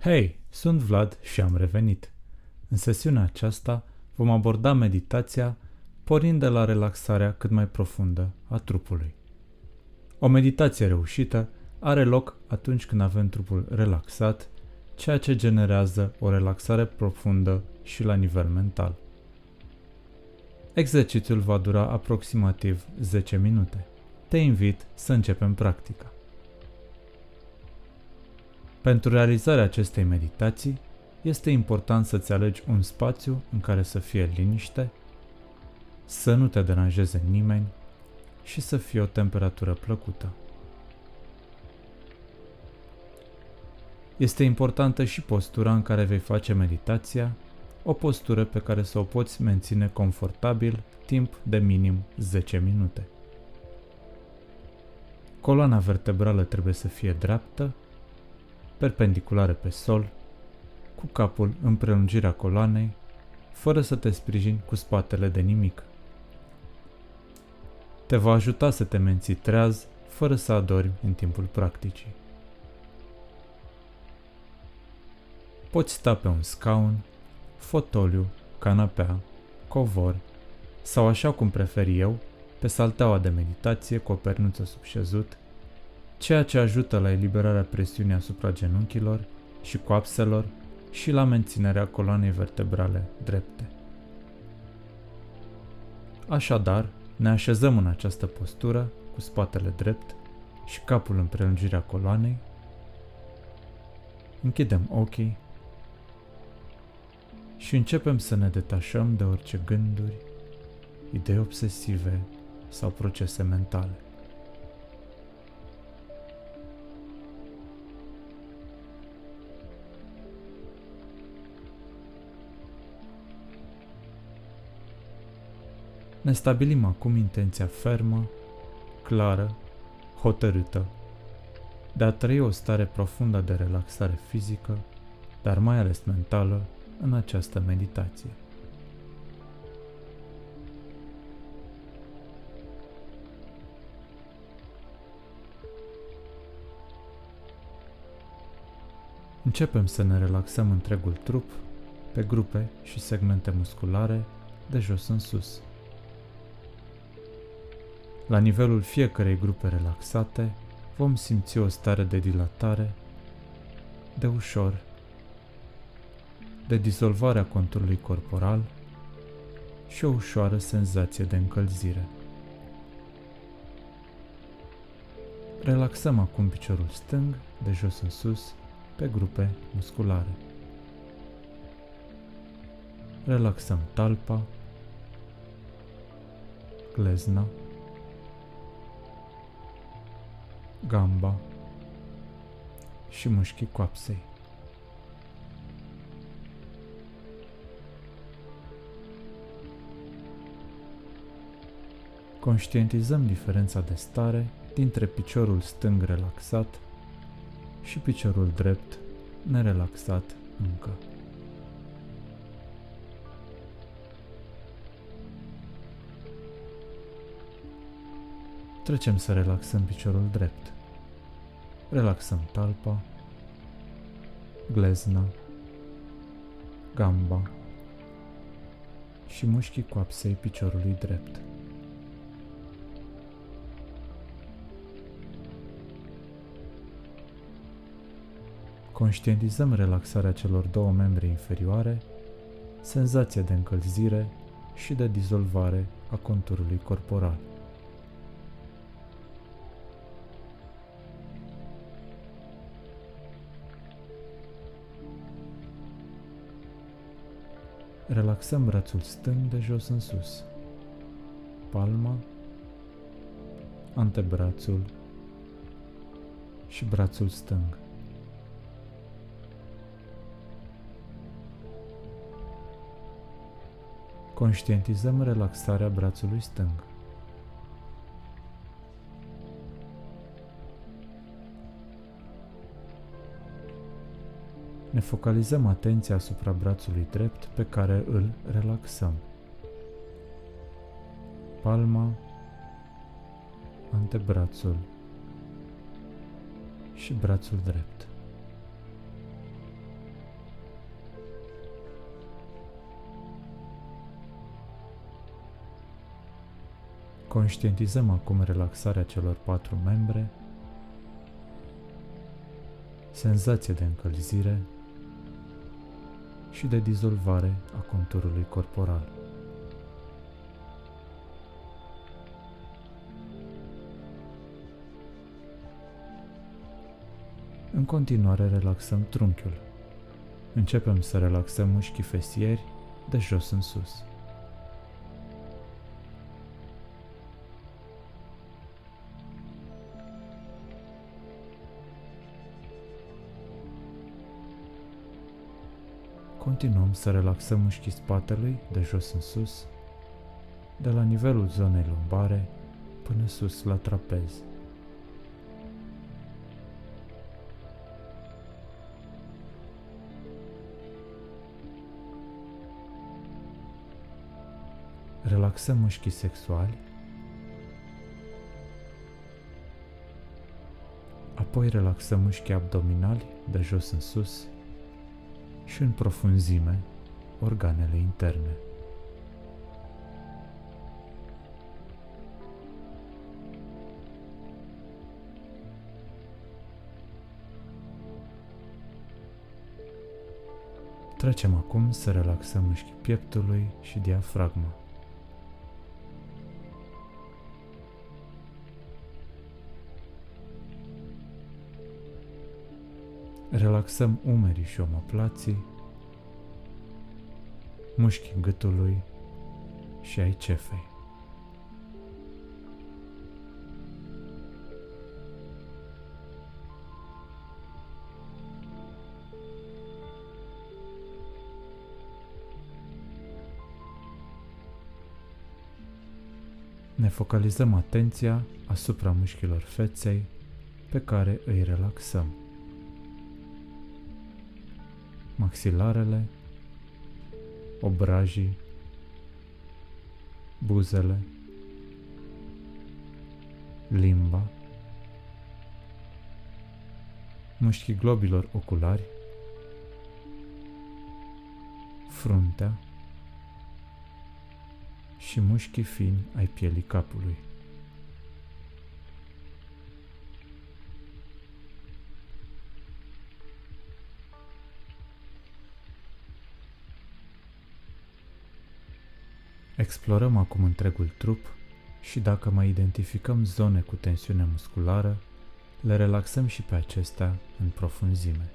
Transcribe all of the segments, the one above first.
Hei, sunt Vlad și am revenit. În sesiunea aceasta vom aborda meditația pornind de la relaxarea cât mai profundă a trupului. O meditație reușită are loc atunci când avem trupul relaxat, ceea ce generează o relaxare profundă și la nivel mental. Exercițiul va dura aproximativ 10 minute. Te invit să începem practica. Pentru realizarea acestei meditații, este important să-ți alegi un spațiu în care să fie liniște, să nu te deranjeze nimeni și să fie o temperatură plăcută. Este importantă și postura în care vei face meditația, o postură pe care să o poți menține confortabil timp de minim 10 minute. Coloana vertebrală trebuie să fie dreaptă perpendiculare pe sol, cu capul în prelungirea coloanei, fără să te sprijini cu spatele de nimic. Te va ajuta să te menții treaz, fără să adormi în timpul practicii. Poți sta pe un scaun, fotoliu, canapea, covor sau așa cum preferi eu, pe salteaua de meditație cu o pernuță sub șezut ceea ce ajută la eliberarea presiunii asupra genunchilor și coapselor și la menținerea coloanei vertebrale drepte. Așadar, ne așezăm în această postură cu spatele drept și capul în prelungirea coloanei, închidem ochii și începem să ne detașăm de orice gânduri, idei obsesive sau procese mentale. Ne stabilim acum intenția fermă, clară, hotărâtă, de a trăi o stare profundă de relaxare fizică, dar mai ales mentală, în această meditație. Începem să ne relaxăm întregul trup pe grupe și segmente musculare de jos în sus. La nivelul fiecarei grupe relaxate, vom simți o stare de dilatare, de ușor, de dizolvare a conturului corporal și o ușoară senzație de încălzire. Relaxăm acum piciorul stâng, de jos în sus, pe grupe musculare. Relaxăm talpa, glezna, gamba și mușchii coapsei. Conștientizăm diferența de stare dintre piciorul stâng relaxat și piciorul drept nerelaxat încă. Trecem să relaxăm piciorul drept. Relaxăm talpa, glezna, gamba și mușchii coapsei piciorului drept. Conștientizăm relaxarea celor două membre inferioare, senzația de încălzire și de dizolvare a conturului corporal. Relaxăm brațul stâng de jos în sus, palma, antebrațul și brațul stâng. Conștientizăm relaxarea brațului stâng. ne focalizăm atenția asupra brațului drept pe care îl relaxăm. Palma, antebrațul și brațul drept. Conștientizăm acum relaxarea celor patru membre, senzație de încălzire, și de dizolvare a conturului corporal. În continuare relaxăm trunchiul. Începem să relaxăm mușchii fesieri de jos în sus. Continuăm să relaxăm mușchii spatelui de jos în sus, de la nivelul zonei lombare până sus la trapez. Relaxăm mușchii sexuali, apoi relaxăm mușchii abdominali de jos în sus și în profunzime organele interne. Trecem acum să relaxăm mușchii pieptului și diafragma. Relaxăm umerii și șomoplații, mușchii gâtului și ai cefei. Ne focalizăm atenția asupra mușchilor feței pe care îi relaxăm maxilarele, obrajii, buzele, limba, mușchii globilor oculari, fruntea și mușchii fini ai pielii capului. Explorăm acum întregul trup și dacă mai identificăm zone cu tensiune musculară, le relaxăm și pe acestea în profunzime.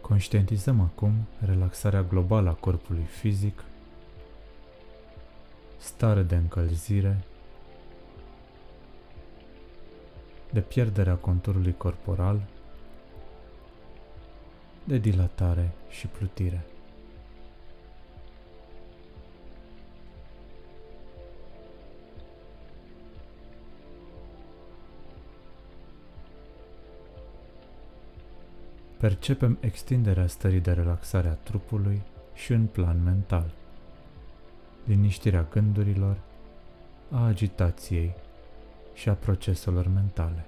Conștientizăm acum relaxarea globală a corpului fizic stare de încălzire, de pierderea conturului corporal, de dilatare și plutire. Percepem extinderea stării de relaxare a trupului și în plan mental liniștirea gândurilor, a agitației și a proceselor mentale.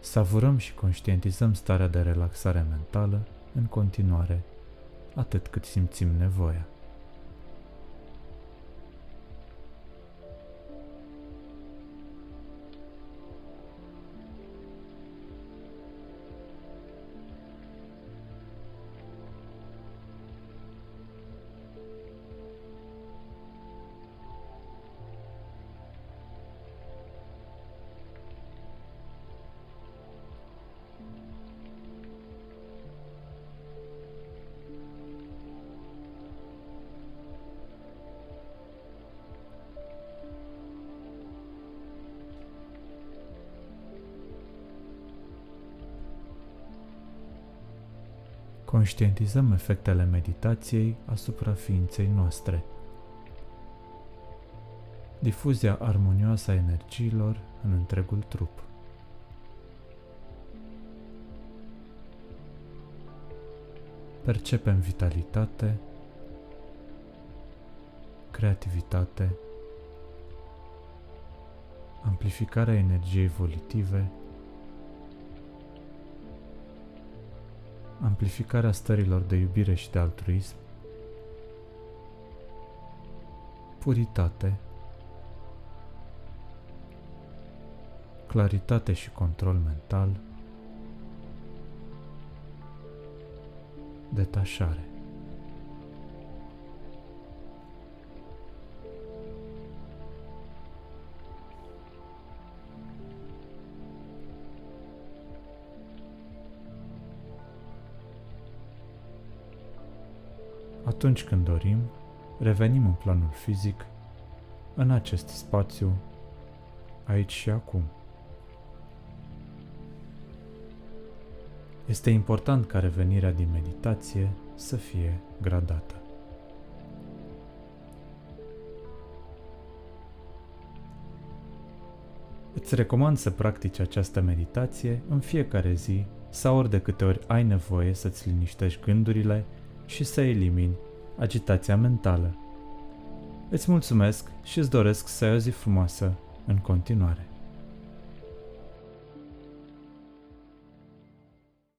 Savurăm și conștientizăm starea de relaxare mentală în continuare, atât cât simțim nevoia. Conștientizăm efectele meditației asupra ființei noastre. Difuzia armonioasă a energiilor în întregul trup. Percepem vitalitate, creativitate amplificarea energiei volitive, amplificarea stărilor de iubire și de altruism, puritate, claritate și control mental, detașare. Atunci când dorim, revenim în planul fizic, în acest spațiu, aici și acum. Este important ca revenirea din meditație să fie gradată. Îți recomand să practici această meditație în fiecare zi sau ori de câte ori ai nevoie să-ți liniștești gândurile și să elimini agitația mentală. Îți mulțumesc și îți doresc să ai o zi frumoasă în continuare.